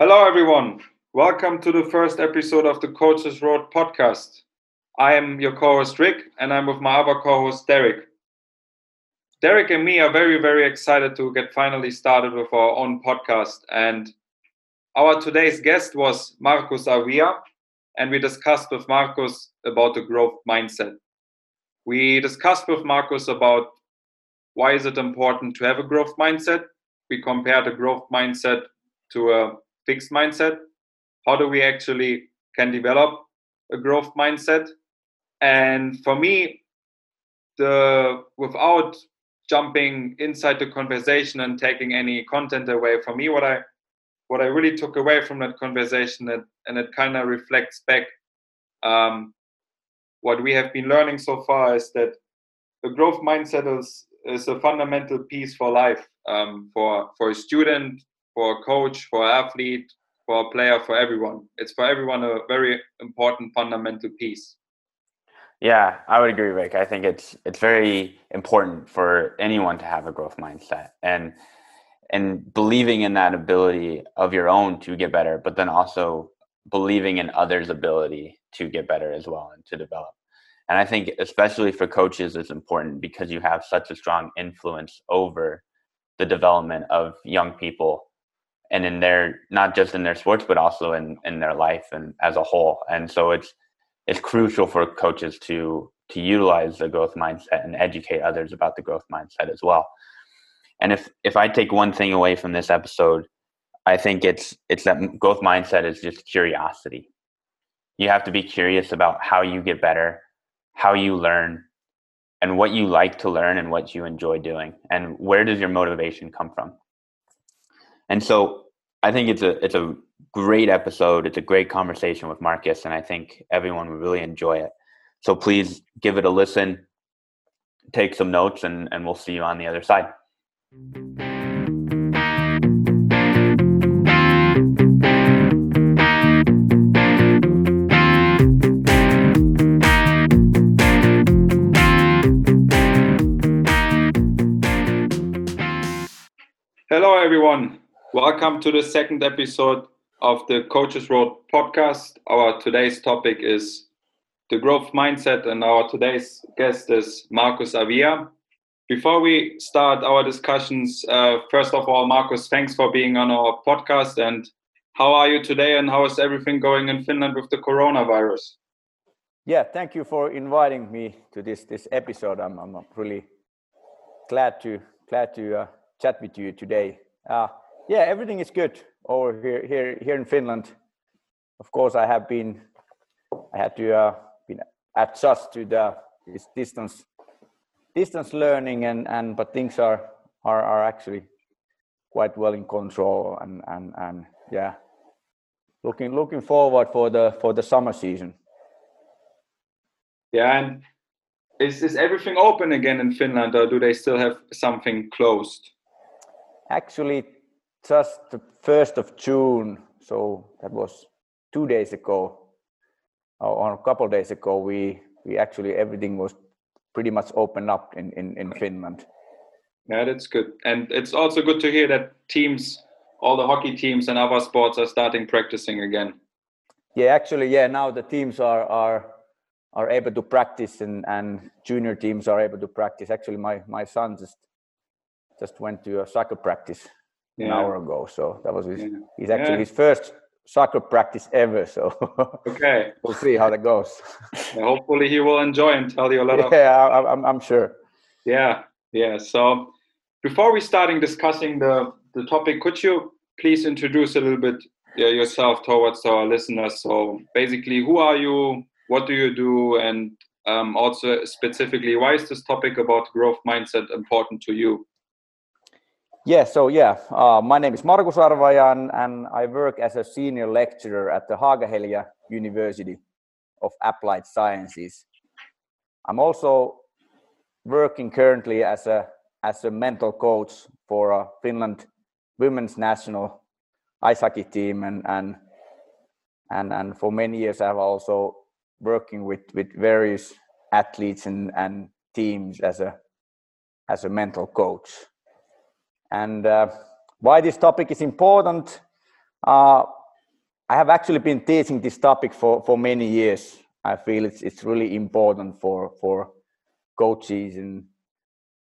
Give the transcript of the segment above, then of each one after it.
Hello, everyone. Welcome to the first episode of the Coaches Road podcast. I am your co host, Rick, and I'm with my other co host, Derek. Derek and me are very, very excited to get finally started with our own podcast. And our today's guest was Markus Arvaja, and we discussed with Markus about the growth mindset. We discussed with Markus about why is it important to have a growth mindset. We compared a growth mindset to a fixed mindset. How do we actually can develop a growth mindset? And for me the without jumping inside the conversation and taking any content away from me what i what i really took away from that conversation and, and it kind of reflects back um, what we have been learning so far is that a growth mindset is is a fundamental piece for life um, for for a student for a coach, for an athlete, for a player, for everyone. It's for everyone a very important fundamental piece. Yeah, I would agree, Rick. I think it's it's very important for anyone to have a growth mindset and and believing in that ability of your own to get better, but then also believing in others' ability to get better as well and to develop. And I think especially for coaches it's important because you have such a strong influence over the development of young people and in their not just in their sports but also in in their life and as a whole. And so it's it's crucial for coaches to to utilize the growth mindset and educate others about the growth mindset as well. And if if i take one thing away from this episode i think it's it's that growth mindset is just curiosity. You have to be curious about how you get better how you learn and what you like to learn and what you enjoy doing. And where does your motivation come from and so I think it's a it's a great episode. It's a great conversation with Markus, and I think everyone will really enjoy it. So please give it a listen, take some notes, and, and we'll see you on the other side. Hello, everyone. Welcome to the second episode of the Coaches Road podcast. Our today's topic is the growth mindset, and our today's guest is Markus Arvaja. Before we start our discussions, uh, first of all, Markus, thanks for being on our podcast. And how are you today, and how is everything going in Finland with the coronavirus? Yeah, thank you for inviting me to this this episode. I'm I'm really glad to glad to uh, chat with you today. Uh, yeah, everything is good over here here here in Finland. Of course, I have been I had to uh, been adjust to the this distance distance learning and and but things are are are actually quite well in control and and and yeah. Looking looking forward for the for the summer season. Yeah and is is everything open again in finland or do they still have something closed? Actually just the first of June, so that was two days ago, or a couple days ago, we we actually everything was pretty much opened up in, in, in Finland. Yeah, that's good. And it's also good to hear that teams, all the hockey teams and other sports are starting practicing again. Yeah, actually, yeah, now the teams are are are able to practice and, and junior teams are able to practice. Actually my, my son just just went to a soccer practice yeah. an hour ago. So that was his, yeah. he's actually yeah. his first soccer practice ever. So okay, we'll see how that goes. hopefully, he will enjoy and tell you a lot of. Yeah, I, I'm I'm sure. Yeah, yeah. So before we starting discussing the the topic, could you please introduce a little bit yourself towards our listeners? So basically, who are you? What do you do? And um, also specifically, why is this topic about growth mindset important to you? Yeah, so yeah, uh, my name is Markus Arvajan and I work as a senior lecturer at the Haaga-Helia University of Applied Sciences. I'm also working currently as a as a mental coach for a Finland women's national ice hockey team and and and and for many years I've also working with with various athletes and and teams as a as a mental coach and uh, why this topic is important, Uh, I have actually been teaching this topic for, for many years. I feel it's it's really important for for coaches and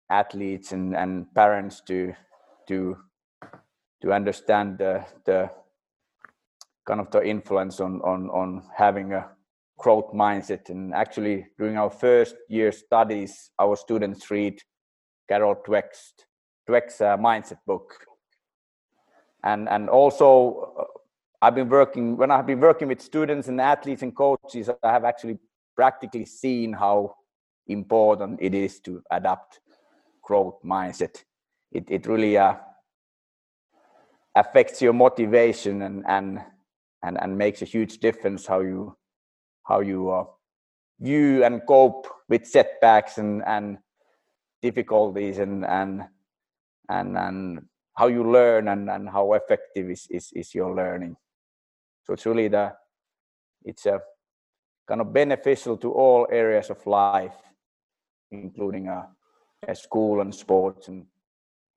athletes and, and parents to to to understand the the kind of the influence on on on having a growth mindset. And actually, during our first year studies, our students read Carol Dweck's Dweck's uh, mindset book, and and also uh, I've been working when I've been working with students and athletes and coaches. I have actually practically seen how important it is to adapt growth mindset. It it really uh, affects your motivation and and and and makes a huge difference how you how you uh, view and cope with setbacks and and difficulties and and and and how you learn and and how effective is is, is your learning. So it's really the it's a kind of beneficial to all areas of life including a, a school and sports and,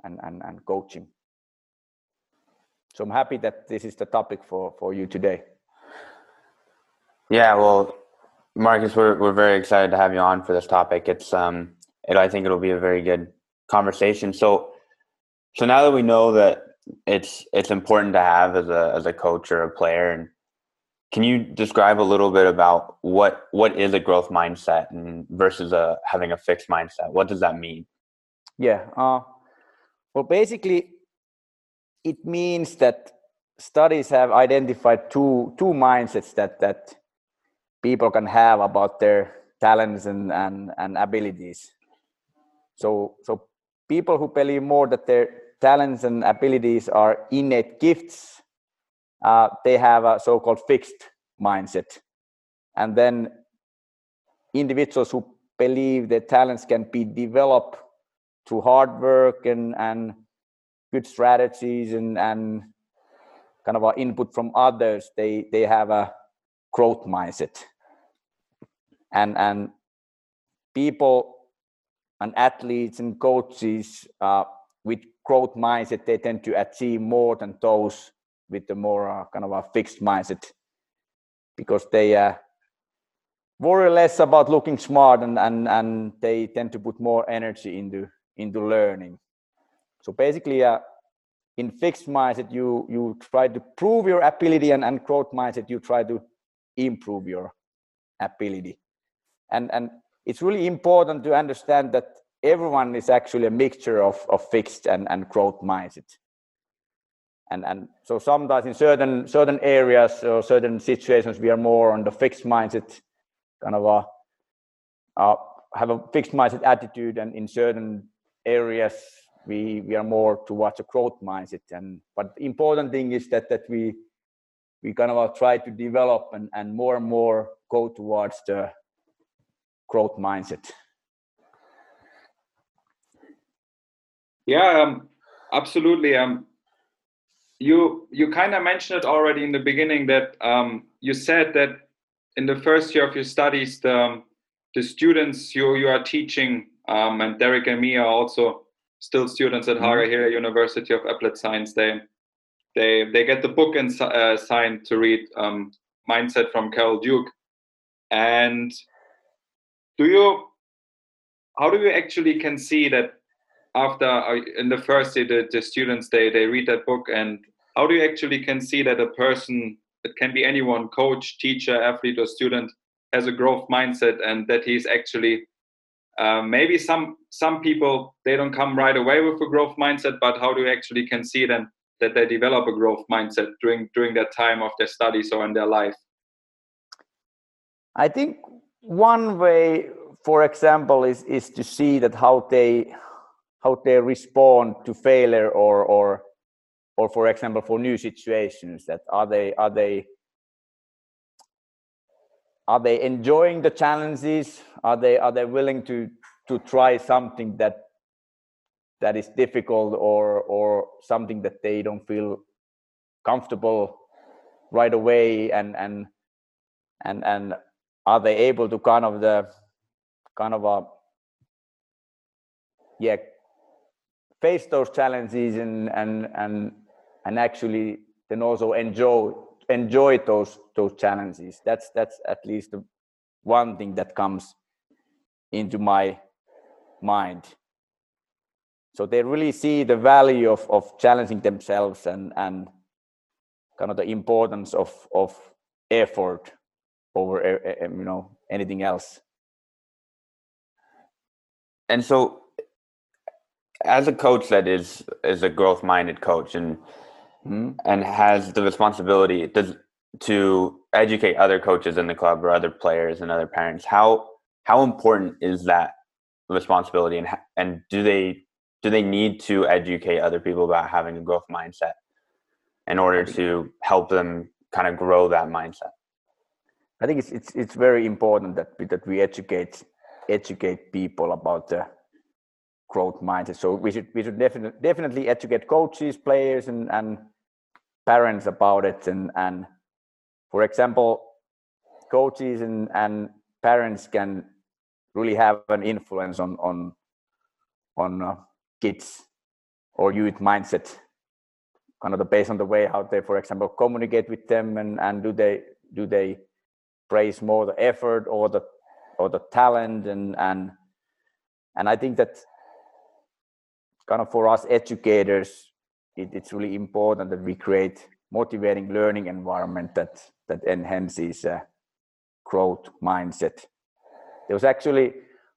and and and coaching. So i'm happy that this is the topic for for you today. Yeah well markus we're, we're very excited to have you on for this topic. It's um it, i think it'll be a very good conversation. So so now that we know that it's it's important to have as a as a coach or a player and can you describe a little bit about what what is a growth mindset and versus a having a fixed mindset? What does that mean? Yeah uh, well basically it means that studies have identified two two mindsets that that people can have about their talents and and, and abilities. So so people who believe more that their talents and abilities are innate gifts, uh, they have a so-called fixed mindset. And then individuals who believe their talents can be developed through hard work and, and good strategies and, and kind of an input from others, they, they have a growth mindset. And, and people and athletes and coaches uh, with growth mindset, they tend to achieve more than those with the more uh, kind of a fixed mindset because they uh, worry less about looking smart and, and, and they tend to put more energy into, into learning. So basically, uh, in fixed mindset, you, you try to prove your ability and, and growth mindset, you try to improve your ability. And, and it's really important to understand that everyone is actually a mixture of, of fixed and, and growth mindset. And, and so sometimes in certain certain areas or certain situations we are more on the fixed mindset, kind of a uh, have a fixed mindset attitude, and in certain areas we we are more towards a growth mindset. And but the important thing is that that we we kind of try to develop and, and more and more go towards the growth mindset. Yeah, um, absolutely. Um, you you kind of mentioned it already in the beginning that um, you said that in the first year of your studies, the the students you you are teaching, um, and Derek and me are also still students at Haaga mm-hmm. University of Applied Science. They they they get the book and uh, signed to read um, Mindset from Carol Dweck. And do you how do you actually can see that after uh, in the first day the, the students they they read that book and how do you actually can see that a person it can be anyone coach teacher athlete or student has a growth mindset and that he's actually uh, maybe some some people they don't come right away with a growth mindset but how do you actually can see them that they develop a growth mindset during during that time of their studies or in their life? I think one way for example is is to see that how they how they respond to failure or or or for example for new situations that are they are they are they enjoying the challenges? Are they are they willing to to try something that that is difficult or or something that they don't feel comfortable right away? And and and and are they able to kind of the kind of a yeah face those challenges and and and and actually then also enjoy enjoy those those challenges. That's that's at least one thing that comes into my mind. So they really see the value of of challenging themselves and and kind of the importance of of effort over you know anything else. And so as a coach that is is a growth minded coach and mm-hmm. and has the responsibility does to educate other coaches in the club or other players and other parents how how important is that responsibility and and do they do they need to educate other people about having a growth mindset in order to help them kind of grow that mindset i think it's it's it's very important that we, that we educate educate people about the growth mindset. So we should we should definitely definitely educate coaches players and and parents about it. And and for example coaches and and parents can really have an influence on on on uh, kids or youth mindset. Kind of the based on the way how they for example communicate with them and and do they do they praise more the effort or the or the talent and and and i think that kind of for us educators it, it's really important that we create motivating learning environment that that enhances uh, growth mindset. There was actually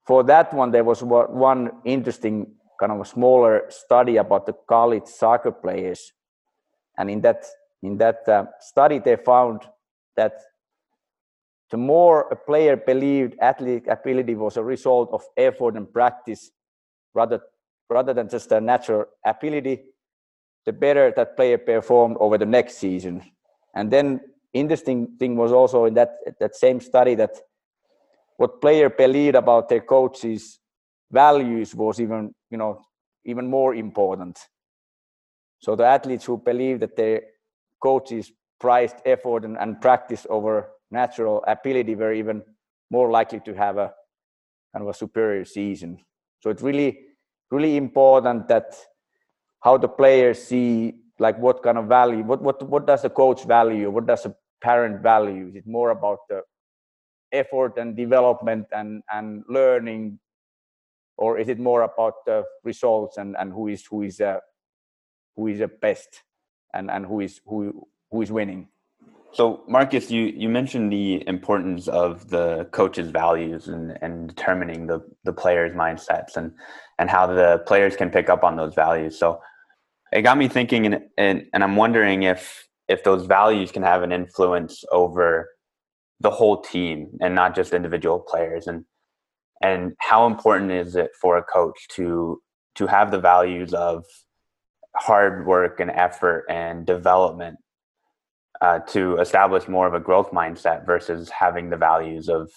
for that one there was one interesting kind of a smaller study about the college soccer players. And in that in that uh, study they found that the more a player believed athletic ability was a result of effort and practice rather rather than just their natural ability the better that player performed over the next season. And then interesting thing was also in that that same study that what player believed about their coaches values was even you know even more important. So the athletes who believe that their coaches prized effort and, and practice over natural ability were even more likely to have a kind of a superior season. So it really really important that how the players see like what kind of value what what what does a coach value? What does a parent value? Is it more about the effort and development and and learning? Or is it more about the results and and who is who is uh, who is the best and and who is who who is winning so markus you you mentioned the importance of the coach's values and and determining the the players mindsets and and how the players can pick up on those values. So it got me thinking and and, and i'm wondering if if those values can have an influence over the whole team and not just individual players. And and how important is it for a coach to to have the values of hard work and effort and development uh, to establish more of a growth mindset versus having the values of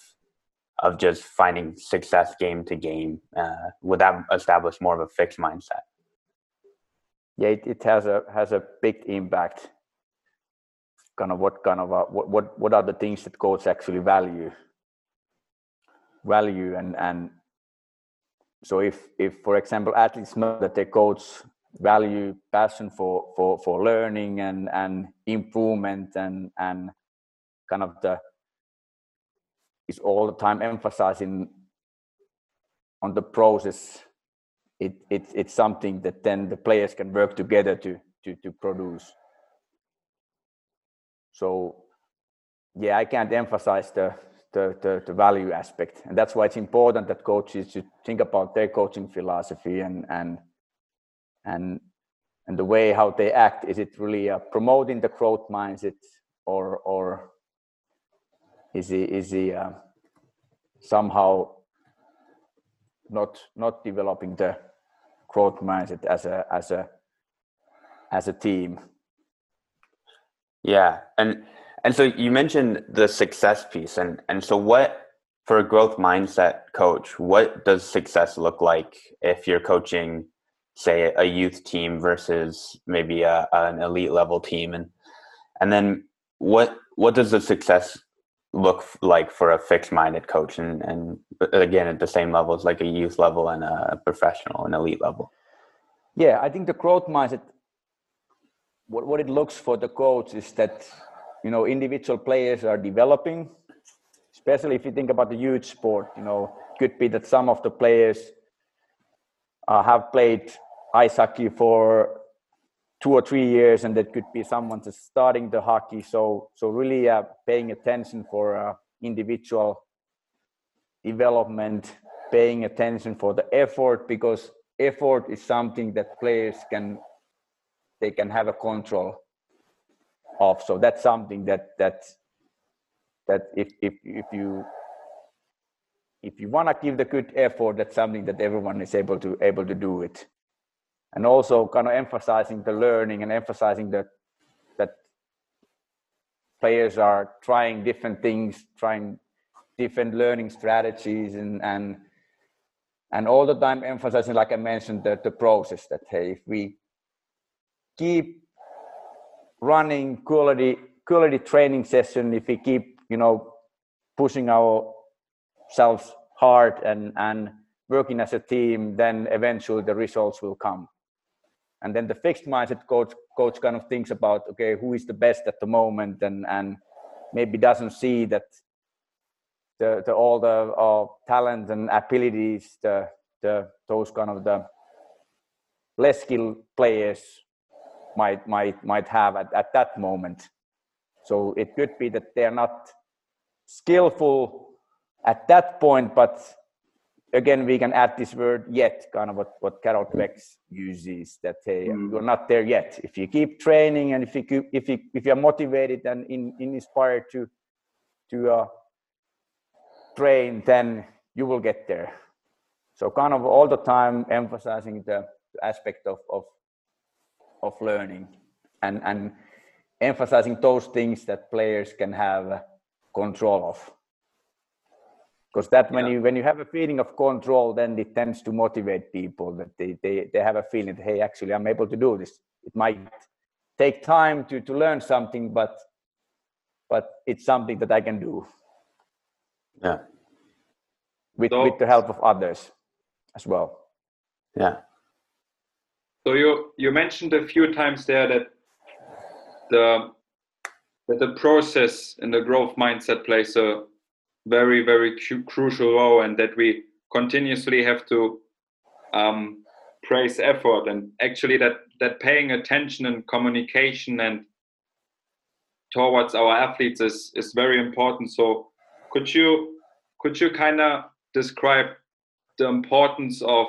of just finding success game to game uh, would that establish more of a fixed mindset? Yeah it, it has a has a big impact. Kind of what kind of a, what, what what are the things that coaches actually value? Value and and so if if for example athletes know that their coach value passion for for for learning and and improvement and and kind of the is all the time emphasizing on the process. It, it it's something that then the players can work together to to to produce. So yeah i can't emphasize the the, the, the value aspect. And that's why it's important that coaches should think about their coaching philosophy and and and and the way how they act is it really uh, promoting the growth mindset or or is he is he uh, somehow not not developing the growth mindset as a as a as a team? Yeah. And and so you mentioned the success piece. And and so what for a growth mindset coach what does success look like if you're coaching say a youth team versus maybe a, an elite level team. And and then what what does the success look like for a fixed minded coach? And and again at the same levels like a youth level and a professional and elite level. Yeah i think the growth mindset what, what it looks for the coach is that you know individual players are developing especially if you think about the youth sport you know could be that some of the players uh, have played ice hockey for two or three years and that could be someone just starting the hockey. So so really uh, paying attention for uh, individual development paying attention for the effort because effort is something that players can they can have a control of. So that's something that that that if if if you if you want to give the good effort that's something that everyone is able to able to do it and also kind of emphasizing the learning and emphasizing that that players are trying different things trying different learning strategies and and and all the time emphasizing like i mentioned the, the process that hey if we keep running quality quality training session if we keep you know pushing ourselves hard and and working as a team then eventually the results will come and then the fixed mindset coach coach kind of thinks about okay who is the best at the moment? And and maybe doesn't see that the, the all the uh, talent and abilities the the those kind of the less skilled players might might might have at, at that moment. So it could be that they're not skillful at that point but again we can add this word yet kind of what what carol dweck uses that hey mm. you're not there yet. If you keep training and if you keep, if you if you're motivated and in, inspired to to uh, train then you will get there. So kind of all the time emphasizing the aspect of of of learning and and emphasizing those things that players can have control of because that when yeah. you when you have a feeling of control then it tends to motivate people that they, they they have a feeling that hey actually i'm able to do this. It might mm-hmm. take time to to learn something but but it's something that i can do. Yeah. With so, with the help of others as well. Yeah. So you you mentioned a few times there that the that the process in the growth mindset plays a very very cu- crucial role, and that we continuously have to um, praise effort and actually that that paying attention and communication and towards our athletes is is very important. So could you could you kind of describe the importance of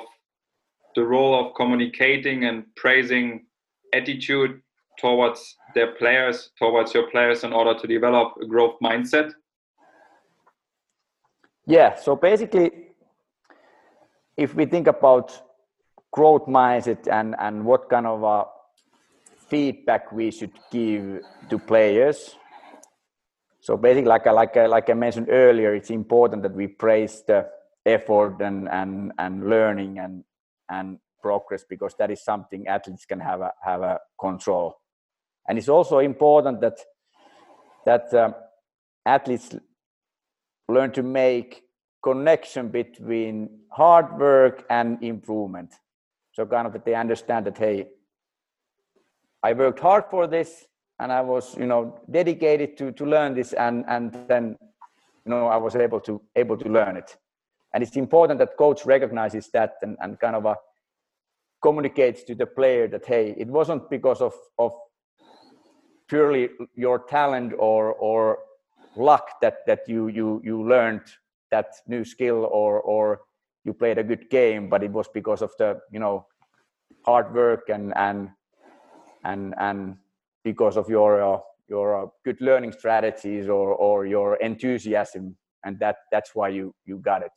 the role of communicating and praising attitude towards their players, towards your players, in order to develop a growth mindset? Yeah, so basically, if we think about growth mindset and, and what kind of uh, feedback we should give to players, so basically, like I, like like I mentioned earlier, it's important that we praise the effort and, and, and learning and and progress because that is something athletes can have a have a control. And it's also important that that um, athletes learn to make connection between hard work and improvement. So kind of that they understand that hey i worked hard for this and i was you know dedicated to to learn this and and then you know i was able to able to learn it. And it's important that coach recognizes that and, and kind of a, communicates to the player that hey it wasn't because of of purely your talent or or luck that that you you you learned that new skill or or you played a good game but it was because of the you know hard work and and and and because of your uh, your uh, good learning strategies or or your enthusiasm and that that's why you you got it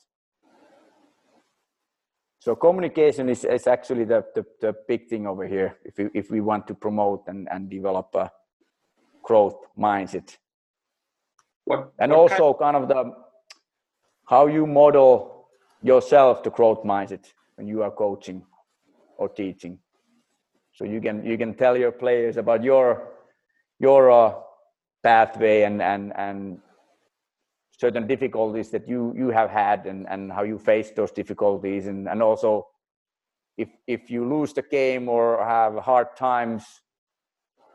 so communication is, is actually the, the, the big thing over here if we, if we want to promote and, and develop a growth mindset. What, and what also kind, of the how you model yourself the growth mindset when you are coaching or teaching. So you can you can tell your players about your your uh, pathway and and and certain difficulties that you you have had and and how you face those difficulties and and also if if you lose the game or have hard times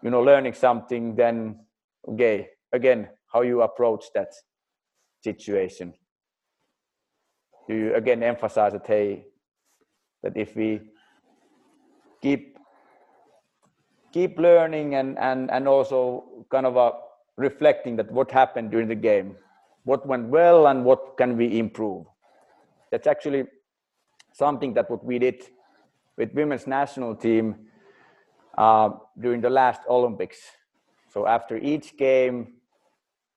you know learning something then okay again how you approach that situation. Do you again emphasize that hey that if we keep keep learning and and and also kind of a reflecting that what happened during the game what went well and what can we improve. That's actually something that what we did with women's national team uh, during the last olympics. So after each game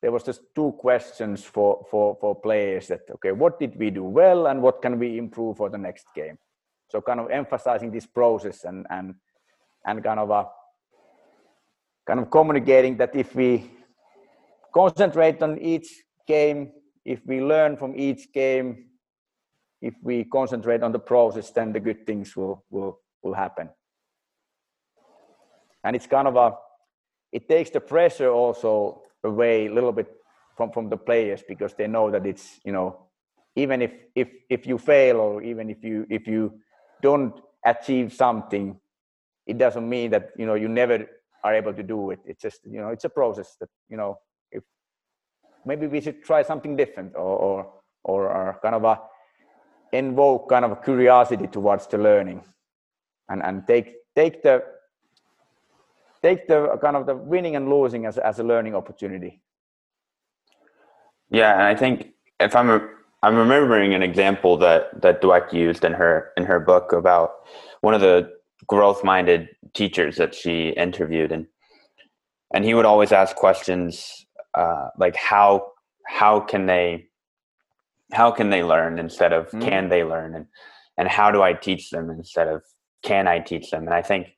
there was just two questions for for for players that okay what did we do well and what can we improve for the next game? So kind of emphasizing this process and and and kind of a kind of communicating that if we concentrate on each game if we learn from each game if we concentrate on the process then the good things will will will happen. And it's kind of a it takes the pressure also away a little bit from from the players because they know that it's you know even if if if you fail or even if you if you don't achieve something it doesn't mean that you know you never are able to do it. It's just you know it's a process that you know if maybe we should try something different or or or, kind of a invoke kind of curiosity towards the learning and and take take the take the kind of the winning and losing as, as a learning opportunity yeah and i think if i'm a, i'm remembering an example that that Dweck used in her in her book about one of the growth minded teachers that she interviewed and and he would always ask questions uh, like how how can they how can they learn instead of mm. can they learn and and how do i teach them instead of can i teach them and i think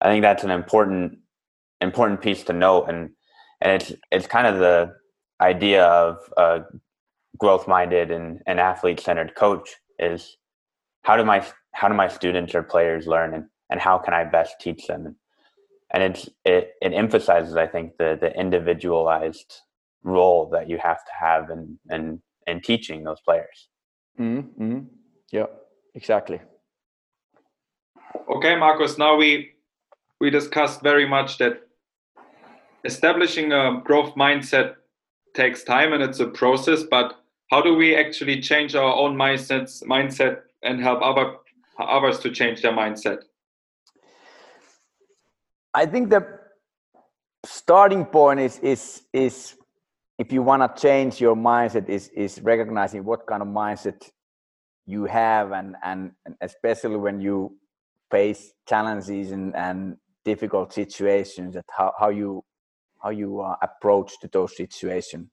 i think that's an important important piece to note and and it's it's kind of the idea of a growth minded and, and athlete centered coach is how do my how do my students or players learn and, and how can i best teach them and, and it's it, it emphasizes i think the the individualized role that you have to have in in and teaching those players. Mm-hmm. mm-hmm. Yeah, exactly. Okay, Markus. Now we we discussed very much that establishing a growth mindset takes time and it's a process. But how do we actually change our own mindsets mindset and help other others to change their mindset? I think the starting point is is is if you want to change your mindset is is recognizing what kind of mindset you have and and, especially when you face challenges and, and difficult situations that how, how you how you uh, approach to those situations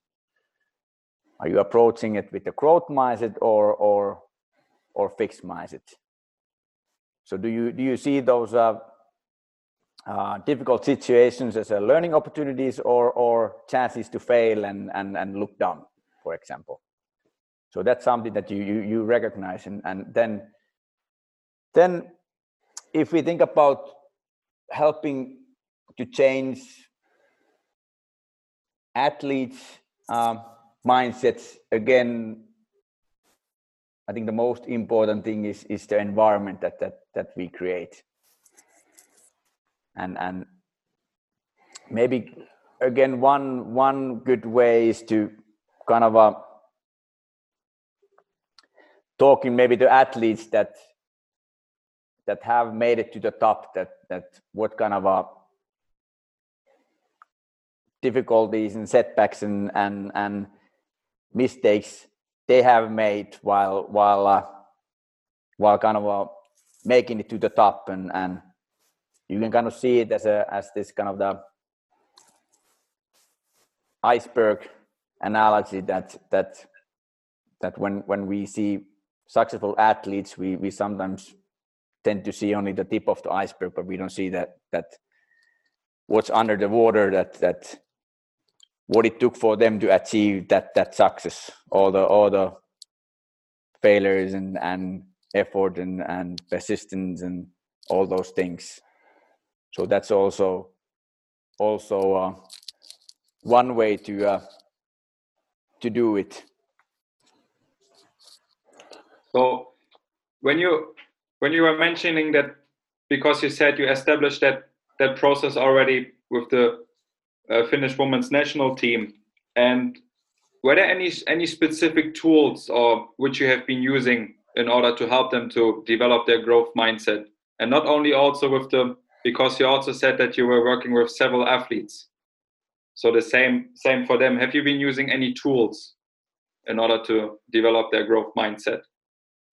are you approaching it with a growth mindset or or or fixed mindset? So do you do you see those uh, uh, difficult situations as a learning opportunities or or chances to fail and and and look down for example? So that's something that you you, you recognize and and then then if we think about helping to change athletes um, mindsets. Again i think the most important thing is is the environment that that that we create. And and maybe again one one good way is to kind of uh, talking maybe to athletes that that have made it to the top that that what kind of a uh, difficulties and setbacks and and and mistakes they have made while while uh, while kind of uh, making it to the top and and you can kind of see it as a as this kind of the iceberg analogy that that that when when we see successful athletes we we sometimes tend to see only the tip of the iceberg but we don't see that that what's under the water that that what it took for them to achieve that that success. All the all the failures and and effort and and persistence and all those things. So that's also also uh, one way to uh, to do it. So when you when you were mentioning that because you said you established that that process already with the uh, Finnish women's national team. And were there any any specific tools or which you have been using in order to help them to develop their growth mindset? And not only also with the because you also said that you were working with several athletes. So the same same for them. Have you been using any tools in order to develop their growth mindset?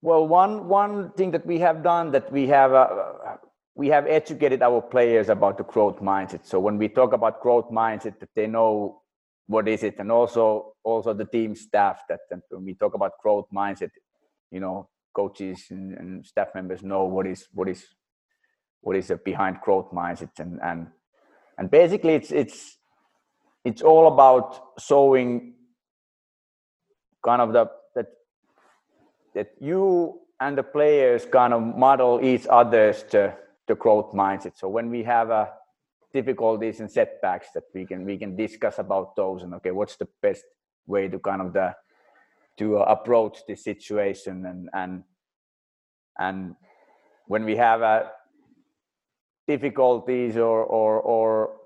Well, one one thing that we have done that we have uh, we have educated our players about the growth mindset. So when we talk about growth mindset, that they know what is it, and also also the team staff that, when we talk about growth mindset, you know, coaches and, and staff members know what is what is what is behind growth mindset, and and and basically it's it's it's all about showing kind of the that you and the players kind of model each other's to the growth mindset. So when we have uh, difficulties and setbacks, that we can we can discuss about those and okay, what's the best way to kind of the to uh, approach this situation and and and when we have uh, difficulties or or or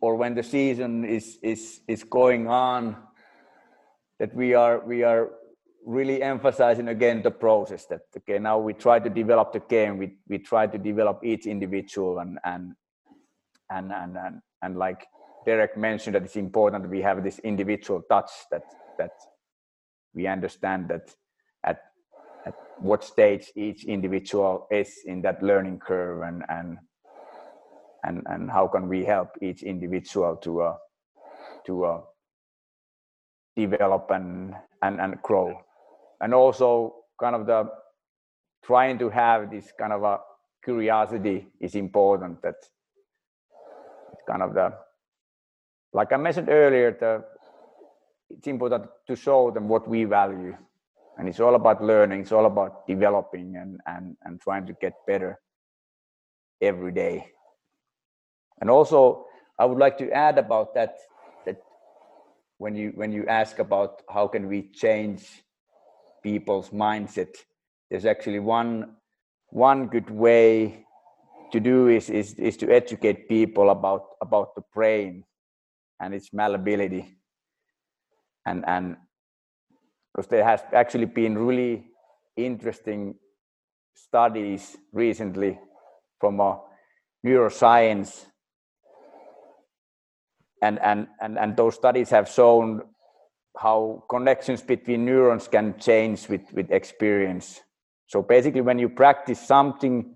or when the season is is is going on that we are we are really emphasizing again the process that okay now we try to develop the game we we try to develop each individual and and and and and, and like derek mentioned that it's important that we have this individual touch that that we understand that at at what stage each individual is in that learning curve and and and and how can we help each individual to uh, to uh, develop and, and and grow. And also kind of the trying to have this kind of a curiosity is important that kind of the like i mentioned earlier the it's important to show them what we value. And it's all about learning it's all about developing and and and trying to get better every day. And also i would like to add about that that when you when you ask about how can we change people's mindset there's actually one one good way to do is, is is to educate people about about the brain and its malleability. And and because there has actually been really interesting studies recently from a neuroscience and and and, and those studies have shown how connections between neurons can change with, with experience. So basically, when you practice something,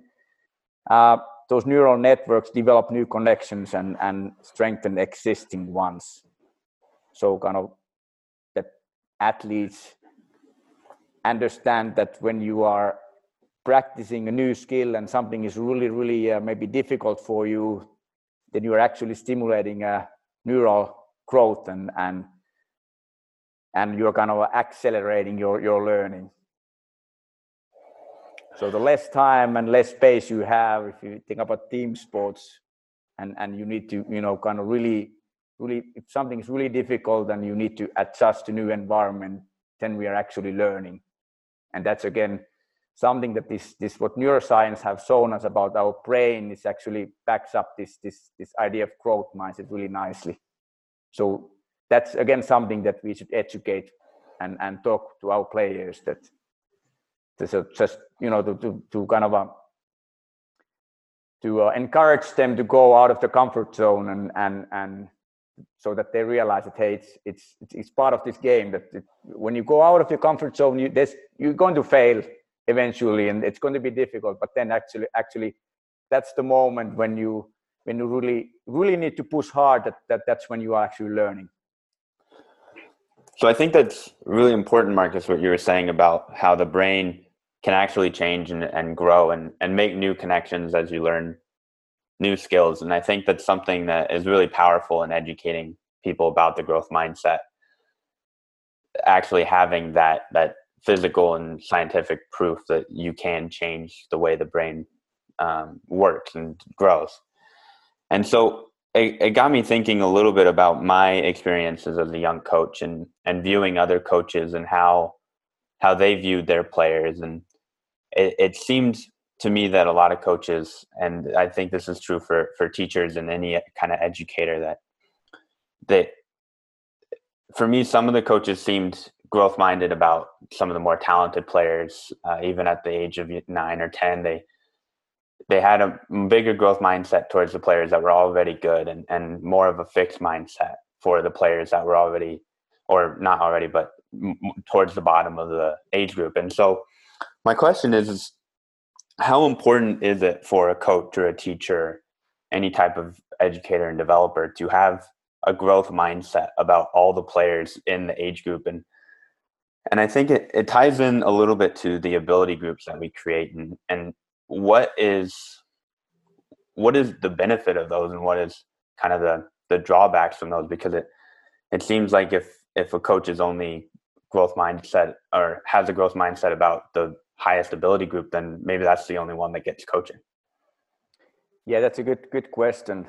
uh, those neural networks develop new connections and, and strengthen existing ones. So kind of that athletes understand that when you are practicing a new skill and something is really, really uh, maybe difficult for you, then you are actually stimulating a neural growth and, and and you're kind of accelerating your, your learning. So the less time and less space you have, if you think about team sports, and and you need to you know kind of really really if something is really difficult and you need to adjust to new environment, then we are actually learning, and that's again something that this this what neuroscience have shown us about our brain is actually backs up this this this idea of growth mindset really nicely. So that's again something that we should educate and and talk to our players that to just you know to to, to kind of uh, to uh, encourage them to go out of the comfort zone and and and so that they realize that hey it's it's it's part of this game that it, when you go out of your comfort zone you this you're going to fail eventually and it's going to be difficult but then actually actually that's the moment when you when you really really need to push hard that, that that's when you are actually learning so I think that's really important, Markus, what you were saying about how the brain can actually change and, and grow and, and make new connections as you learn new skills. And I think that's something that is really powerful in educating people about the growth mindset. Actually having that that physical and scientific proof that you can change the way the brain um, works and grows. And so it, it got me thinking a little bit about my experiences as a young coach and and viewing other coaches and how how they viewed their players and it, it seemed to me that a lot of coaches, and I think this is true for for teachers and any kind of educator that that for me, some of the coaches seemed growth minded about some of the more talented players, uh, even at the age of nine or ten. They they had a bigger growth mindset towards the players that were already good, and and more of a fixed mindset for the players that were already, or not already, but m- towards the bottom of the age group. And so, my question is, is how important is it for a coach or a teacher, any type of educator and developer, to have a growth mindset about all the players in the age group and and I think it, it ties in a little bit to the ability groups that we create and, and what is what is the benefit of those and what is kind of the the drawbacks from those? Because it it seems like if if a coach is only growth mindset or has a growth mindset about the highest ability group then maybe that's the only one that gets coaching. Yeah that's a good good question.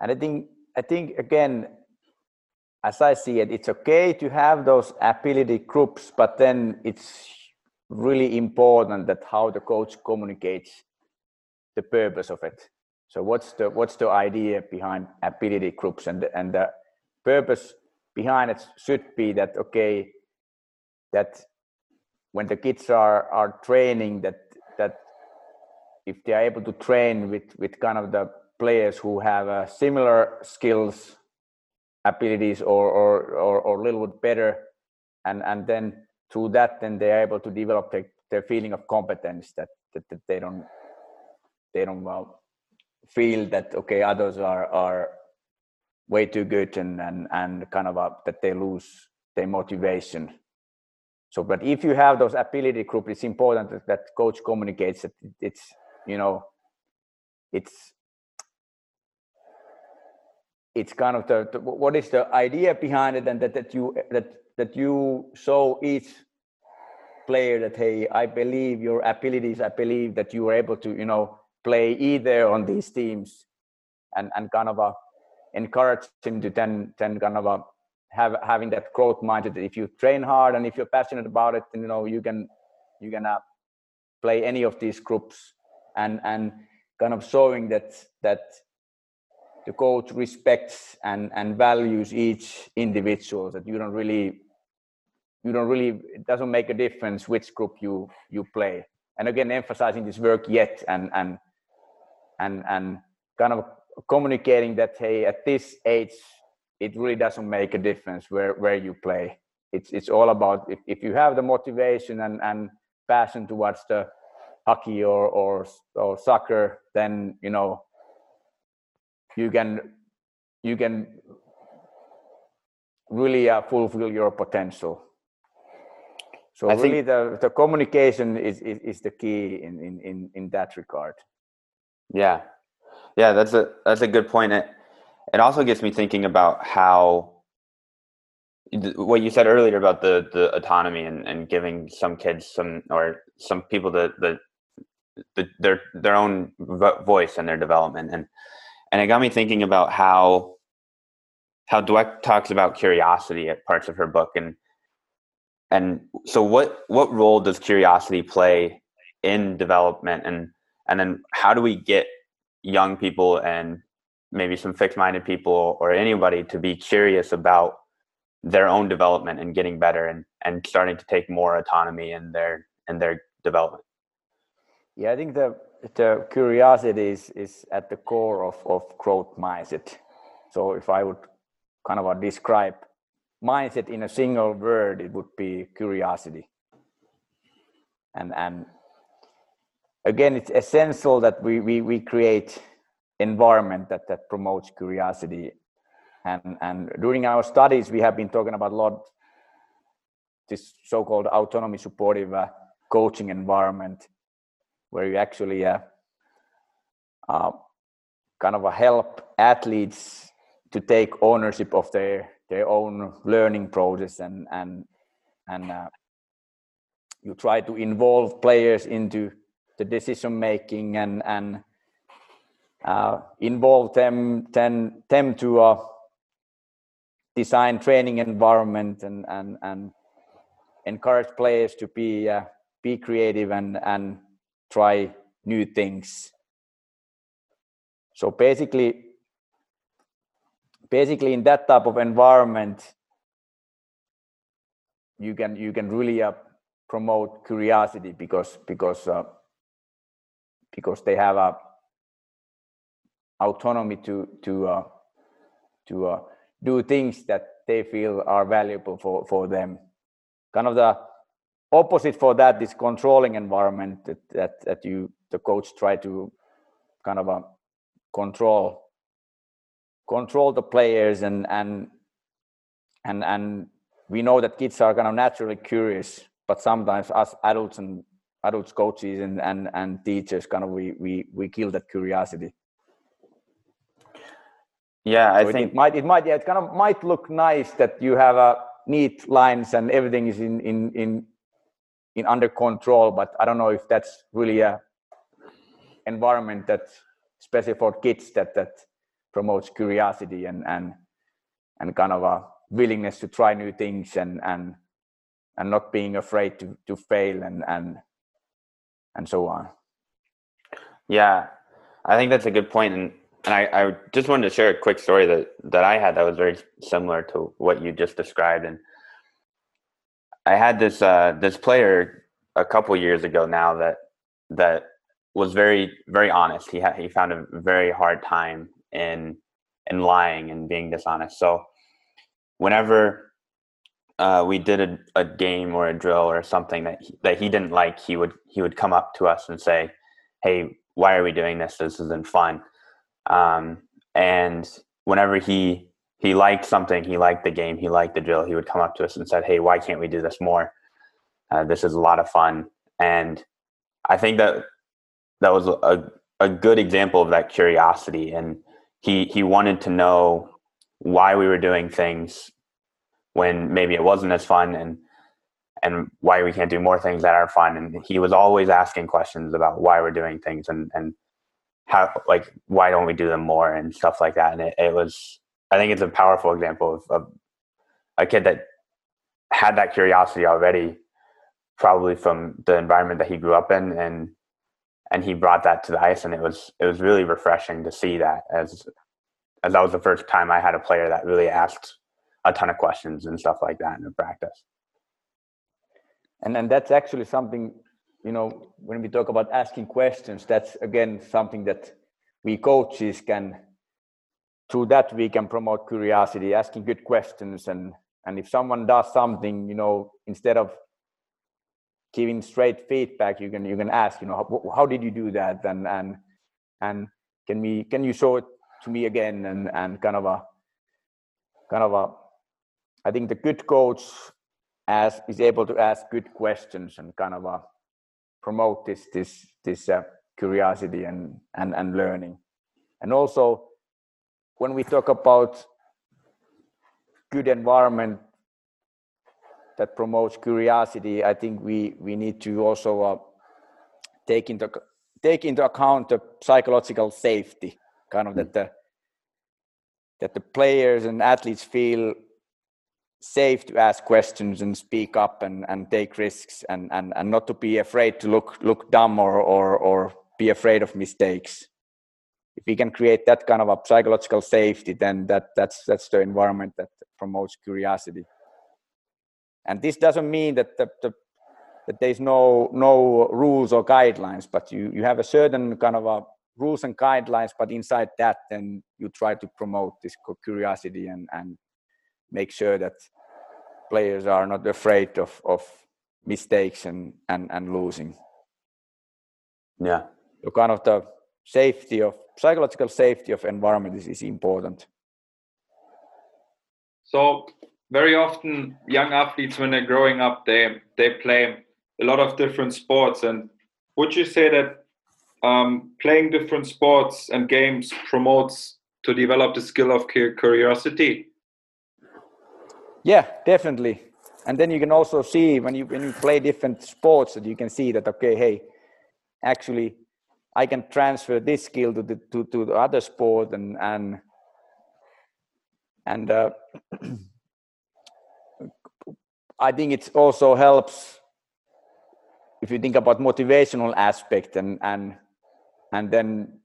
And i think I think again, as I see it, it's okay to have those ability groups, but then it's really important that how the coach communicates the purpose of it. So what's the what's the idea behind ability groups and and the purpose behind it should be that okay that when the kids are are training that that if they are able to train with with kind of the players who have uh, similar skills, abilities, or, or or or a little bit better, and and then through that, then they are able to develop their, their feeling of competence that, that, that they don't they don't well, feel that okay others are are way too good and and and kind of a, that they lose their motivation. So but if you have those ability group it's important that, that coach communicates that it's you know it's it's kind of the, the, what is the idea behind it and that, that you that that you show each player that hey i believe your abilities i believe that you are able to you know play either on these teams and and kind of a encourage him to then then kind of a have having that growth mindset that if you train hard and if you're passionate about it then you know you can you can uh, play any of these groups and and kind of showing that that the coach respects and and values each individual that you don't really you don't really it doesn't make a difference which group you you play. And again emphasizing this work yet and and and and kind of communicating that hey at this age it really doesn't make a difference where where you play. It's it's all about if, if you have the motivation and and passion towards the hockey or or or soccer then you know you can you can really uh, fulfill your potential. So I really the, the communication is, is, is the key in, in, in, in that regard. Yeah. Yeah that's a that's a good point. It, it also gets me thinking about how what you said earlier about the the autonomy and, and giving some kids some or some people the the, the their their own voice and their development. And and it got me thinking about how how Dweck talks about curiosity at parts of her book. And and so what what role does curiosity play in development? And and then how do we get young people and maybe some fixed-minded people or anybody to be curious about their own development and getting better and and starting to take more autonomy in their in their development? Yeah i think the the curiosity is, is at the core of, of growth mindset. So if I would kind of describe mindset in a single word, it would be curiosity. And and again, it's essential that we we, we create environment that, that promotes curiosity. And and during our studies, we have been talking about a lot this so-called autonomy supportive uh, coaching environment where you actually uh, uh, kind of help athletes to take ownership of their their own learning process and and and uh, you try to involve players into the decision making and and uh, involve them them, them to uh, design training environment and and and encourage players to be uh, be creative and and try new things. So basically basically in that type of environment you can you can really uh, promote curiosity because because uh, because they have a autonomy to to uh, to uh, do things that they feel are valuable for for them. Kind of the opposite for that is controlling environment that that, that you the coach try to kind of uh, control control the players and and and and we know that kids are kind of naturally curious but sometimes us adults and adults coaches and and, and teachers kind of we we we kill that curiosity. Yeah i so think it might it might yeah it kind of might look nice that you have a neat lines and everything is in in in in under control but i don't know if that's really a environment that especially for kids that that promotes curiosity and and and kind of a willingness to try new things and and and not being afraid to to fail and and and so on. Yeah i think that's a good point and and I, I just wanted to share a quick story that that i had that was very similar to what you just described and i had this uh this player a couple years ago now that that was very very honest he had he found a very hard time in in lying and being dishonest so whenever uh, we did a, a game or a drill or something that he, that he didn't like, he would he would come up to us and say, "Hey, why are we doing this? This isn't fun." Um, and whenever he he liked something, he liked the game, he liked the drill, he would come up to us and said, "Hey, why can't we do this more? Uh, this is a lot of fun." And I think that that was a a good example of that curiosity, and he he wanted to know why we were doing things when maybe it wasn't as fun and and why we can't do more things that are fun and he was always asking questions about why we're doing things and and how like why don't we do them more and stuff like that and it, it was i think it's a powerful example of, of a kid that had that curiosity already probably from the environment that he grew up in and and he brought that to the ice and it was it was really refreshing to see that as as that was the first time i had a player that really asked a ton of questions and stuff like that in practice. And then that's actually something, you know, when we talk about asking questions, that's again something that we coaches can through that we can promote curiosity, asking good questions and and if someone does something, you know, instead of giving straight feedback, you can you can ask, you know, how, how did you do that? And and and can we can you show it to me again? And and kind of a kind of a I think the good coach as is able to ask good questions and kind of uh, promote this this this uh, curiosity and, and and learning. And also, when we talk about good environment that promotes curiosity, I think we we need to also uh, take into take into account the psychological safety, kind of that the that the players and athletes feel safe to ask questions and speak up and, and take risks and, and, and not to be afraid to look look dumb or, or or be afraid of mistakes. If we can create that kind of a psychological safety, then that that's that's the environment that promotes curiosity. And this doesn't mean that the, the that there's no no rules or guidelines, but you you have a certain kind of a rules and guidelines, but inside that, then you try to promote this curiosity and and make sure that players are not afraid of of mistakes and and, and losing yeah so kind of the safety of psychological safety of environment is, is important. So very often young athletes when they're growing up they they play a lot of different sports. And would you say that um, playing different sports and games promotes to develop the skill of curiosity? Yeah, definitely. And then you can also see when you when you play different sports that you can see that okay, hey, actually, I can transfer this skill to the to, to the other sport and and and uh, I think it also helps if you think about motivational aspect and and and then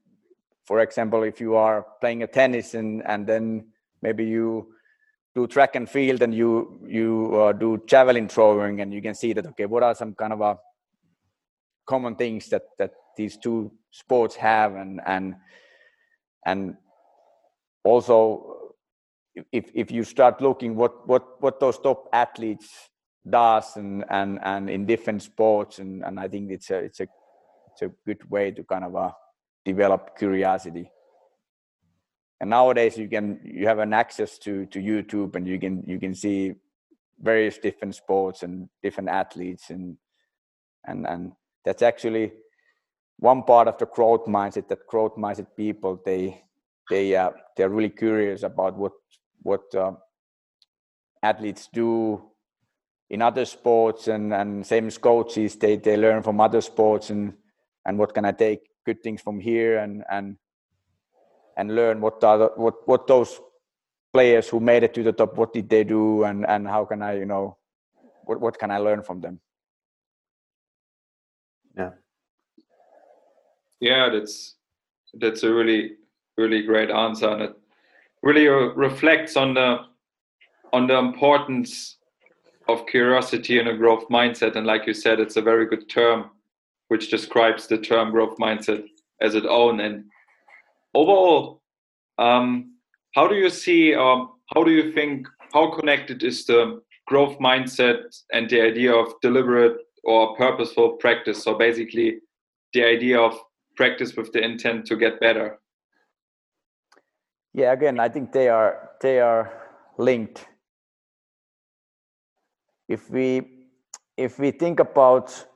for example if you are playing a tennis and and then maybe you do track and field and you you uh, do javelin throwing and you can see that okay what are some kind of a common things that that these two sports have and and and also if if you start looking what what what those top athletes does and and and in different sports and and I think it's a it's a it's a good way to kind of uh, develop curiosity. And nowadays you can you have an access to to youtube and you can you can see various different sports and different athletes and and and that's actually one part of the growth mindset that growth mindset people they they uh, they're really curious about what what uh, athletes do in other sports and and same as coaches they they learn from other sports and and what can i take good things from here and and and learn what the, what what those players who made it to the top what did they do and and how can i you know what what can i learn from them? Yeah yeah that's that's a really really great answer and it really reflects on the on the importance of curiosity and a growth mindset and like you said it's a very good term which describes the term growth mindset as its own and overall, um, how do you see, um, how do you think, how connected is the growth mindset and the idea of deliberate or purposeful practice? So basically, the idea of practice with the intent to get better. Yeah, again, I think they are they are linked. If we if we think about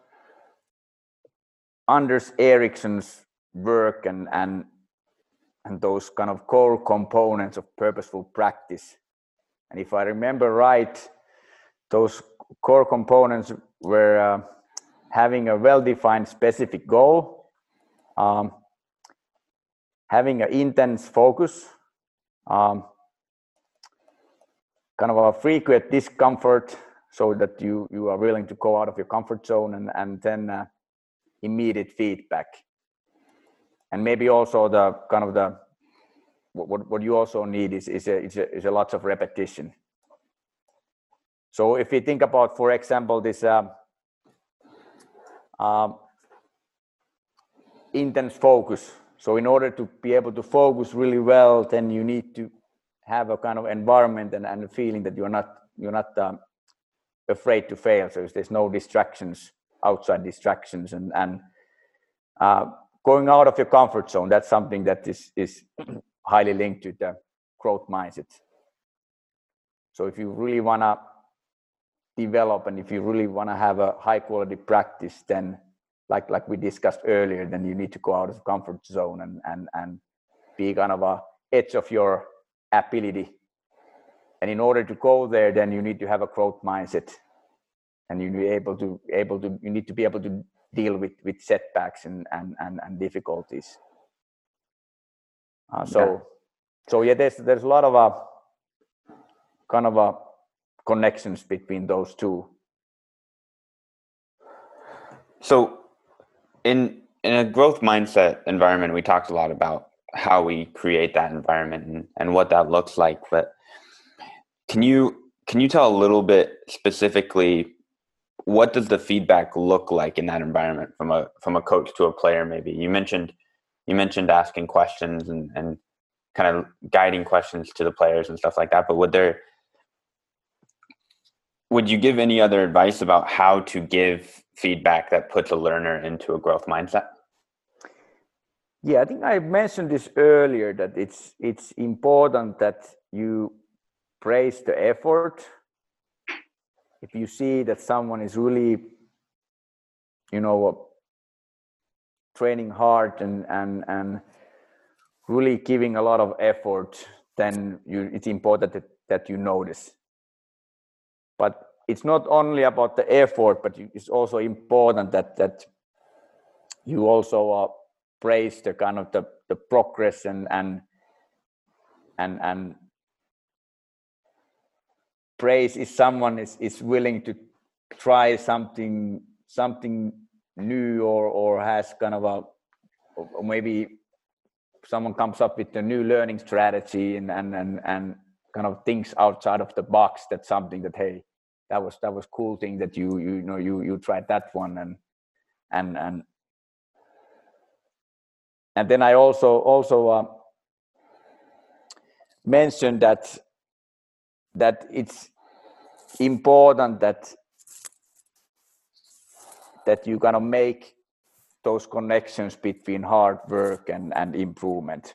Anders Ericsson's work and and and those kind of core components of purposeful practice. And if I remember right, those core components were uh, having a well-defined specific goal, um, having an intense focus, um, kind of a frequent discomfort so that you, you are willing to go out of your comfort zone and, and then uh, immediate feedback and maybe also the kind of the what what you also need is is a is a, is a lots of repetition. So if we think about, for example, this um, um, intense focus. So in order to be able to focus really well, then you need to have a kind of environment and, and a feeling that you're not you're not um, afraid to fail. So there's no distractions, outside distractions, and and uh, going out of your comfort zone that's something that is is highly linked to the growth mindset so if you really want to develop and if you really want to have a high quality practice then like like we discussed earlier then you need to go out of the comfort zone and and and be kind of a edge of your ability. And in order to go there then you need to have a growth mindset. And you need able to able to you need to be able to deal with with setbacks and and and, and difficulties. Uh, so yeah. so yeah there's there's a lot of uh, kind of uh, connections between those two. So in in a growth mindset environment we talked a lot about how we create that environment and, and what that looks like but can you can you tell a little bit specifically what does the feedback look like in that environment from a from a coach to a player maybe? You mentioned you mentioned asking questions and and kind of guiding questions to the players and stuff like that but would there would you give any other advice about how to give feedback that puts a learner into a growth mindset? Yeah i think i mentioned this earlier that it's it's important that you praise the effort. If you see that someone is really you know training hard and and and really giving a lot of effort then you it's important that, that you notice but it's not only about the effort but it's also important that that you also uh, praise the kind of the, the progress and and and and praise if someone is, is willing to try something something new or or has kind of a or maybe someone comes up with a new learning strategy and and and, and kind of thinks outside of the box that's something that hey that was that was cool thing that you you know you you tried that one and and and and then i also also uh, mentioned that that it's important that that you kind of make those connections between hard work and, and improvement.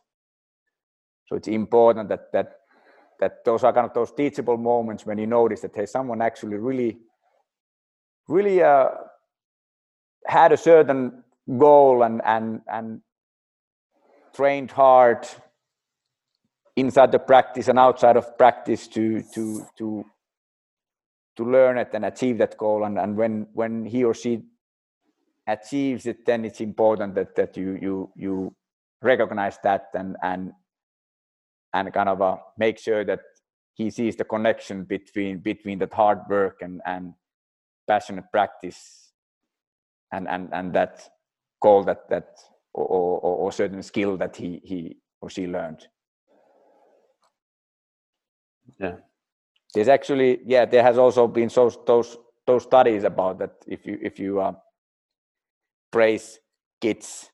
So it's important that that that those are kind of those teachable moments when you notice that hey, someone actually really, really uh, had a certain goal and and and trained hard inside the practice and outside of practice to to to to learn it and achieve that goal. And, and when when he or she achieves it then it's important that that you you you recognize that and and and kind of uh, make sure that he sees the connection between between that hard work and and passionate practice and and and that goal that that or, or, or certain skill that he he or she learned. Yeah. There's actually yeah there has also been those those those studies about that if you if you uh, praise kids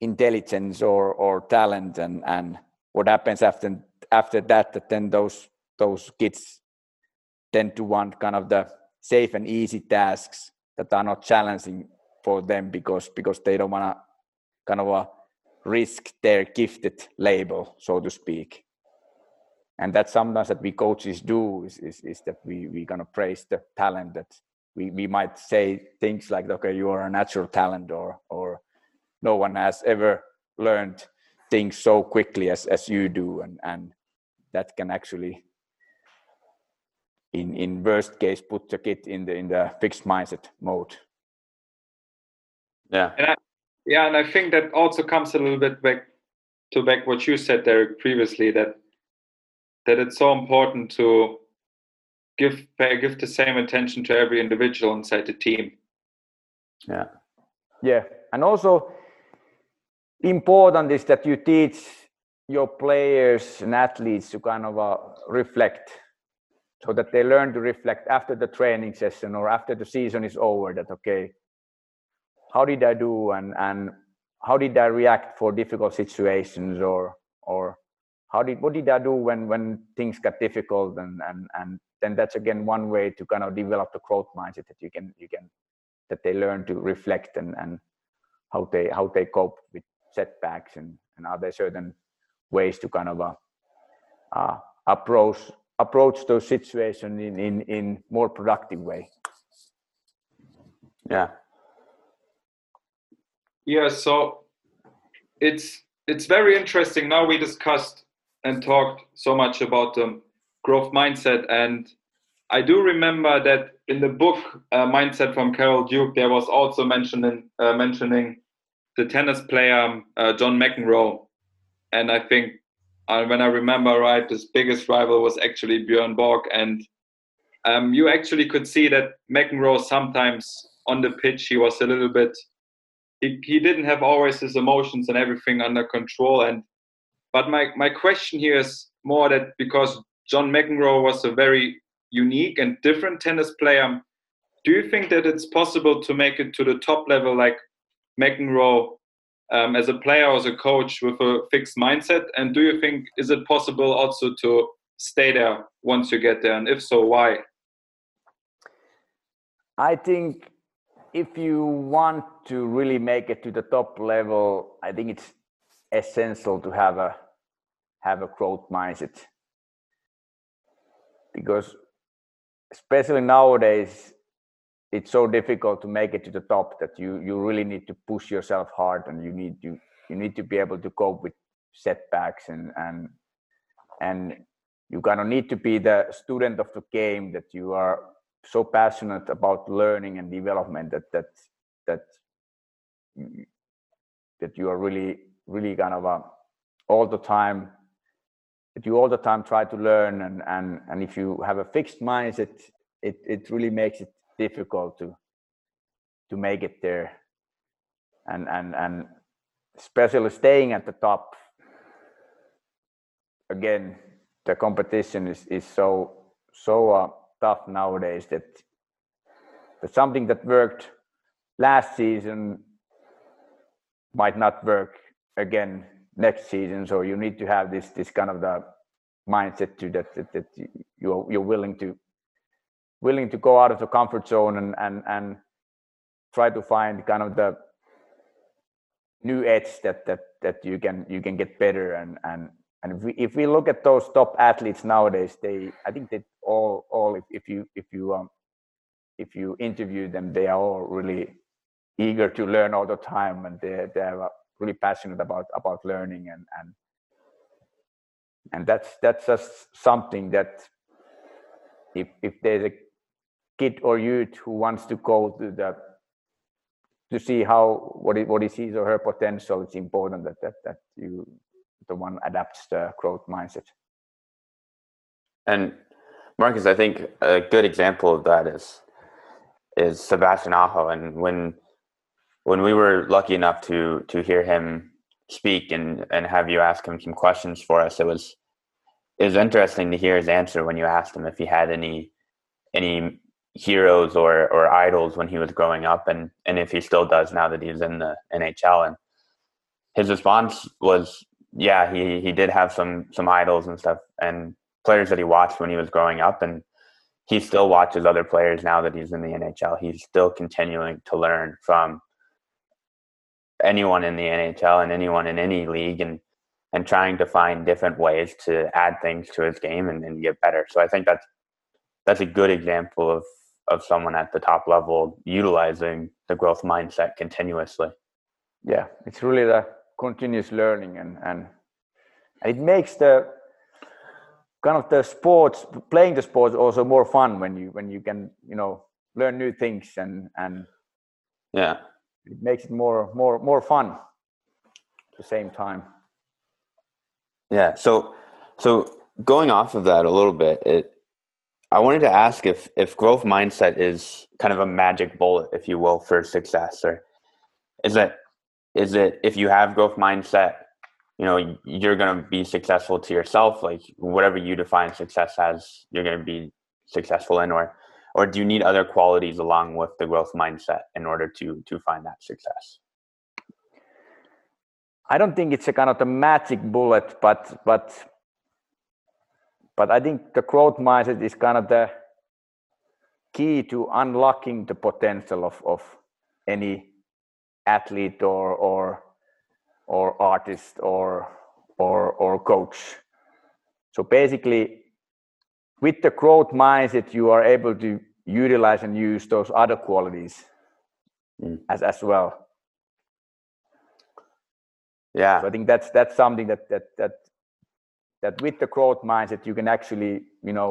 intelligence or or talent and and what happens after after that that then those those kids tend to want kind of the safe and easy tasks that are not challenging for them because because they don't want to kind of uh, risk their gifted label so to speak. And that's sometimes that we coaches do is, is, is that we we kind of praise the talent that we, we might say things like okay you are a natural talent or or no one has ever learned things so quickly as as you do and and that can actually in in worst case put the kid in the in the fixed mindset mode. Yeah. And I, yeah and i think that also comes a little bit back to back what you said derek previously that that it's so important to give give the same attention to every individual inside the team. Yeah. Yeah and also important is that you teach your players and athletes to kind of uh, reflect so that they learn to reflect after the training session or after the season is over that okay how did i do and and how did i react for difficult situations or or how did what did i do when when things got difficult and and and then that's again one way to kind of develop the growth mindset that you can you can that they learn to reflect and and how they how they cope with setbacks and and are there certain ways to kind of uh, uh, approach approach those situations in in in more productive way yeah yeah so it's it's very interesting now we discussed and talked so much about the growth mindset. And I do remember that in the book uh, Mindset from Carol Dweck, there was also mentioning uh, mentioning the tennis player uh, John McEnroe, and I think uh, when I remember right, his biggest rival was actually Björn Borg, and um, you actually could see that McEnroe sometimes on the pitch he was a little bit. He, he didn't have always his emotions and everything under control, and but my, my question here is more that because John McEnroe was a very unique and different tennis player, do you think that it's possible to make it to the top level like McEnroe um, as a player or as a coach with a fixed mindset? And do you think is it possible also to stay there once you get there? And if so, why? I think if you want to really make it to the top level, I think it's essential to have a have a growth mindset because especially nowadays it's so difficult to make it to the top that you you really need to push yourself hard and you need to you need to be able to cope with setbacks and and and you kind of need to be the student of the game that you are so passionate about learning and development that that that that you are really really kind of a, all the time that you all the time try to learn and and and if you have a fixed mindset it it really makes it difficult to to make it there. And and and especially staying at the top again the competition is is so so uh, tough nowadays that that something that worked last season might not work again next season. So you need to have this this kind of the mindset to that that, that you're you're willing to willing to go out of the comfort zone and and and try to find kind of the new edge that that that you can you can get better. And and and if we if we look at those top athletes nowadays they i think that all all if, if you if you um if you interview them they are all really eager to learn all the time. And they they are really passionate about about learning. And and and that's that's just something that if if there's a kid or youth who wants to go to the to see how what he, what he sees or her potential it's important that that that you the one adapts the growth mindset. And markus i think a good example of that is is sebastian aho. And when when we were lucky enough to to hear him speak and and have you ask him some questions for us it was it was interesting to hear his answer when you asked him if he had any any heroes or or idols when he was growing up and and if he still does now that he's in the NHL and his response was yeah he he did have some some idols and stuff and players that he watched when he was growing up and he still watches other players now that he's in the NHL he's still continuing to learn from anyone in the NHL and anyone in any league and and trying to find different ways to add things to his game and, and get better. So I think that's that's a good example of of someone at the top level utilizing the growth mindset continuously. Yeah it's really the continuous learning and and it makes the kind of the sports playing the sports also more fun when you when you can you know learn new things and and yeah. it makes it more more more fun at the same time. Yeah so so going off of that a little bit it I wanted to ask if if growth mindset is kind of a magic bullet, if you will, for success, or is it is it if you have growth mindset, you know, you're going to be successful to yourself, like whatever you define success as, you're going to be successful in, or or do you need other qualities along with the growth mindset in order to to find that success? I don't think it's a kind of a magic bullet, but but but I think the growth mindset is kind of the key to unlocking the potential of, of any athlete or or or artist or or or coach. So basically, with the growth mindset, you are able to utilize and use those other qualities mm. as as well. Yeah. So I think that's that's something that that that that with the growth mindset you can actually you know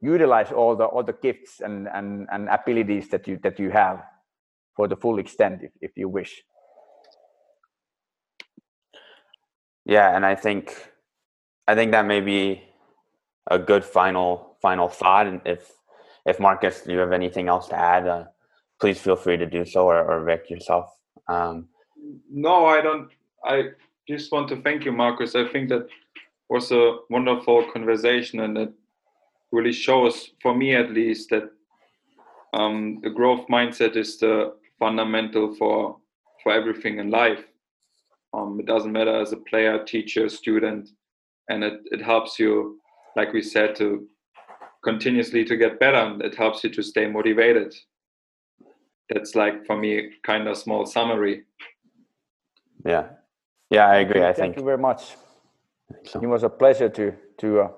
utilize all the all the gifts and and, and abilities that you that you have for the full extent if, if you wish. Yeah and i think i think that may be a good final final thought. And if if markus do you have anything else to add uh, please feel free to do so or, or rick yourself. Um, no i don't i just want to thank you markus. I think that was a wonderful conversation and it really shows for me at least that um, the growth mindset is the fundamental for for everything in life. Um, it doesn't matter as a player teacher student and it, it helps you like we said to continuously to get better and it helps you to stay motivated. That's like for me kind of small summary. Yeah. Yeah i agree. I thank think you very much so. It was a pleasure to to uh,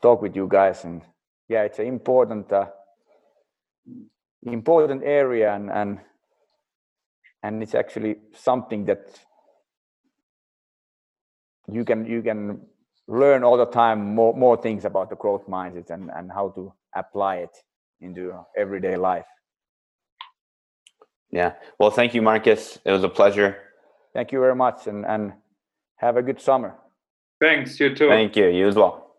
talk with you guys, and yeah, it's an important uh, important area, and and and it's actually something that you can you can learn all the time more more things about the growth mindset and and how to apply it into everyday life. Yeah. Well, thank you, Markus. It was a pleasure. Thank you very much, and and have a good summer. Thanks, you too. Thank you, you as well.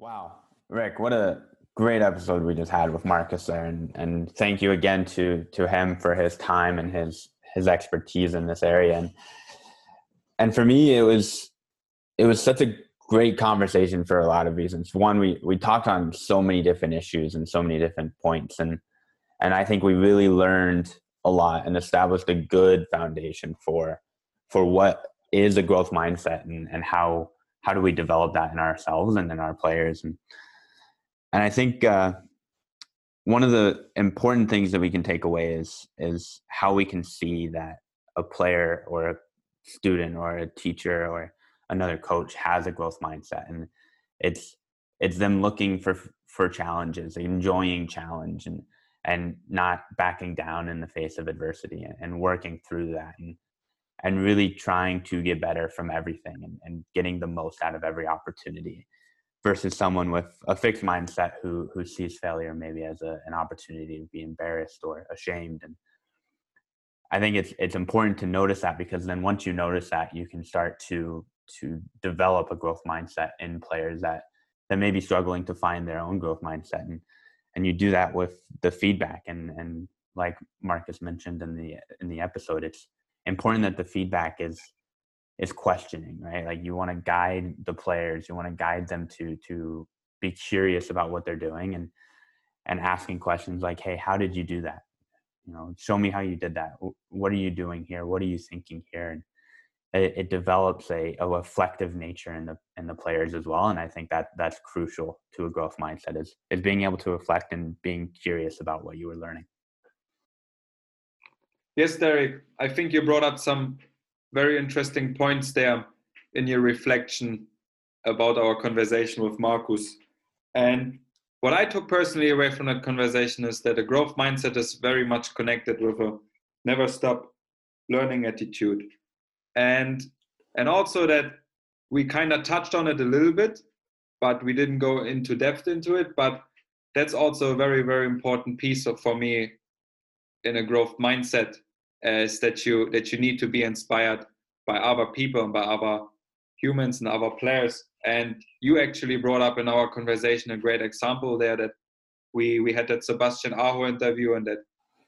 Wow, Rick, what a great episode we just had with Markus there, and, and thank you again to to him for his time and his his expertise in this area. And and for me, it was it was such a great conversation for a lot of reasons. One, we we talked on so many different issues and so many different points, and and I think we really learned a lot and established a good foundation for for what is a growth mindset and and how how do we develop that in ourselves and in our players and and I think uh, one of the important things that we can take away is is how we can see that a player or a student or a teacher or another coach has a growth mindset and it's it's them looking for for challenges enjoying challenge and and not backing down in the face of adversity and, and working through that and and really trying to get better from everything and, and getting the most out of every opportunity versus someone with a fixed mindset who who sees failure maybe as a, an opportunity to be embarrassed or ashamed and i think it's it's important to notice that because then once you notice that you can start to to develop a growth mindset in players that that may be struggling to find their own growth mindset and and you do that with the feedback and and like markus mentioned in the in the episode it's important that the feedback is is questioning, right? Like you want to guide the players, you want to guide them to to be curious about what they're doing and and asking questions like, "Hey, how did you do that? You know, show me how you did that. What are you doing here? What are you thinking here?" And it, it develops a, a reflective nature in the in the players as well, and I think that that's crucial to a growth mindset is is being able to reflect and being curious about what you were learning. Yes, Derek. I think you brought up some very interesting points there in your reflection about our conversation with Markus. And what I took personally away from that conversation is that a growth mindset is very much connected with a never stop learning attitude. And and also that we kind of touched on it a little bit, but we didn't go into depth into it. But that's also a very, very important piece of for me in a growth mindset is that you that you need to be inspired by other people and by other humans and other players. And you actually brought up in our conversation a great example there that we we had that Sebastian Aho interview and that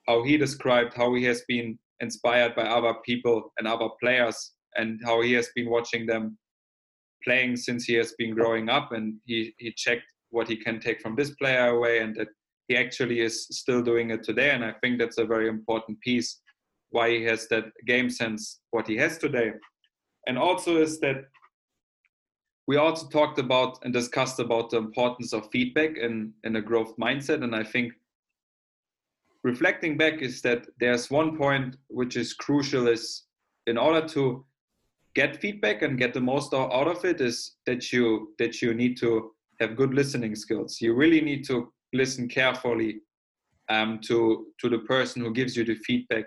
how he described how he has been inspired by other people and other players and how he has been watching them playing since he has been growing up. And he, he checked what he can take from this player away and that he actually is still doing it today. And i think that's a very important piece why he has that game sense what he has today. And also is that we also talked about and discussed about the importance of feedback in in a growth mindset. And i think reflecting back is that there's one point which is crucial is in order to get feedback and get the most out of it is that you that you need to have good listening skills. You really need to listen carefully um, to to the person who gives you the feedback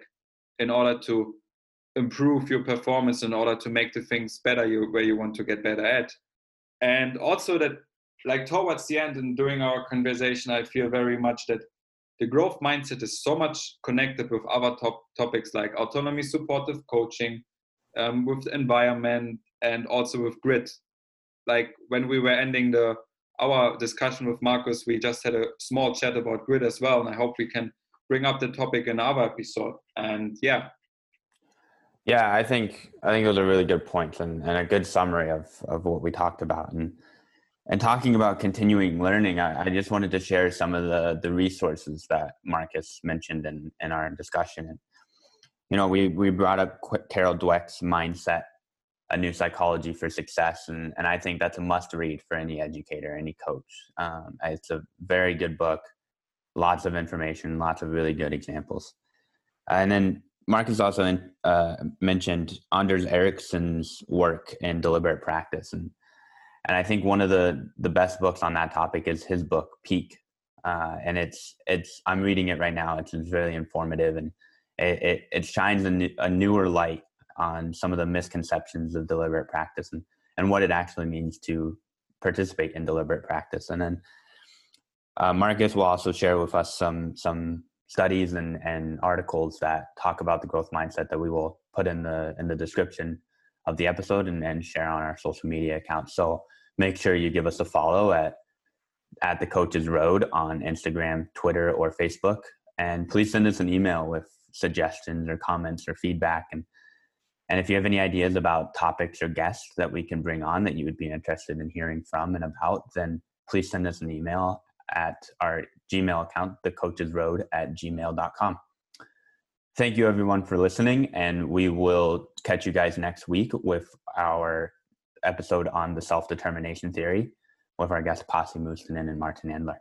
in order to improve your performance in order to make the things better you where you want to get better at. And also that like towards the end and during our conversation i feel very much that the growth mindset is so much connected with other top topics like autonomy supportive coaching um, with environment and also with grit like when we were ending the our discussion with markus we just had a small chat about grit as well and i hope we can bring up the topic in our episode. And yeah. Yeah, I think I think those are really good points and, and a good summary of, of what we talked about. And and talking about continuing learning, I, I just wanted to share some of the, the resources that Markus mentioned in, in our discussion. You know, we, we brought up Carol Dweck's mindset, a new psychology for success. And, and I think that's a must read for any educator, any coach. Um, it's a very good book lots of information, lots of really good examples. And then Markus also in, uh, mentioned Anders Ericsson's work in deliberate practice, and and I think one of the the best books on that topic is his book Peak, uh, and it's it's I'm reading it right now. It's, really informative, and it it, it shines a, new, a newer light on some of the misconceptions of deliberate practice and and what it actually means to participate in deliberate practice, and then uh, Markus will also share with us some some studies and, and articles that talk about the growth mindset that we will put in the in the description of the episode and, and share on our social media accounts. So make sure you give us a follow at at the Coaches Road on Instagram, Twitter, or Facebook. And please send us an email with suggestions or comments or feedback. And and if you have any ideas about topics or guests that we can bring on that you would be interested in hearing from and about, then please send us an email at our Gmail account, thecoachesroad at gmail.com. Thank you everyone for listening, and we will catch you guys next week with our episode on the self determination theory with our guests Pasi Mustonen and Martin Endler.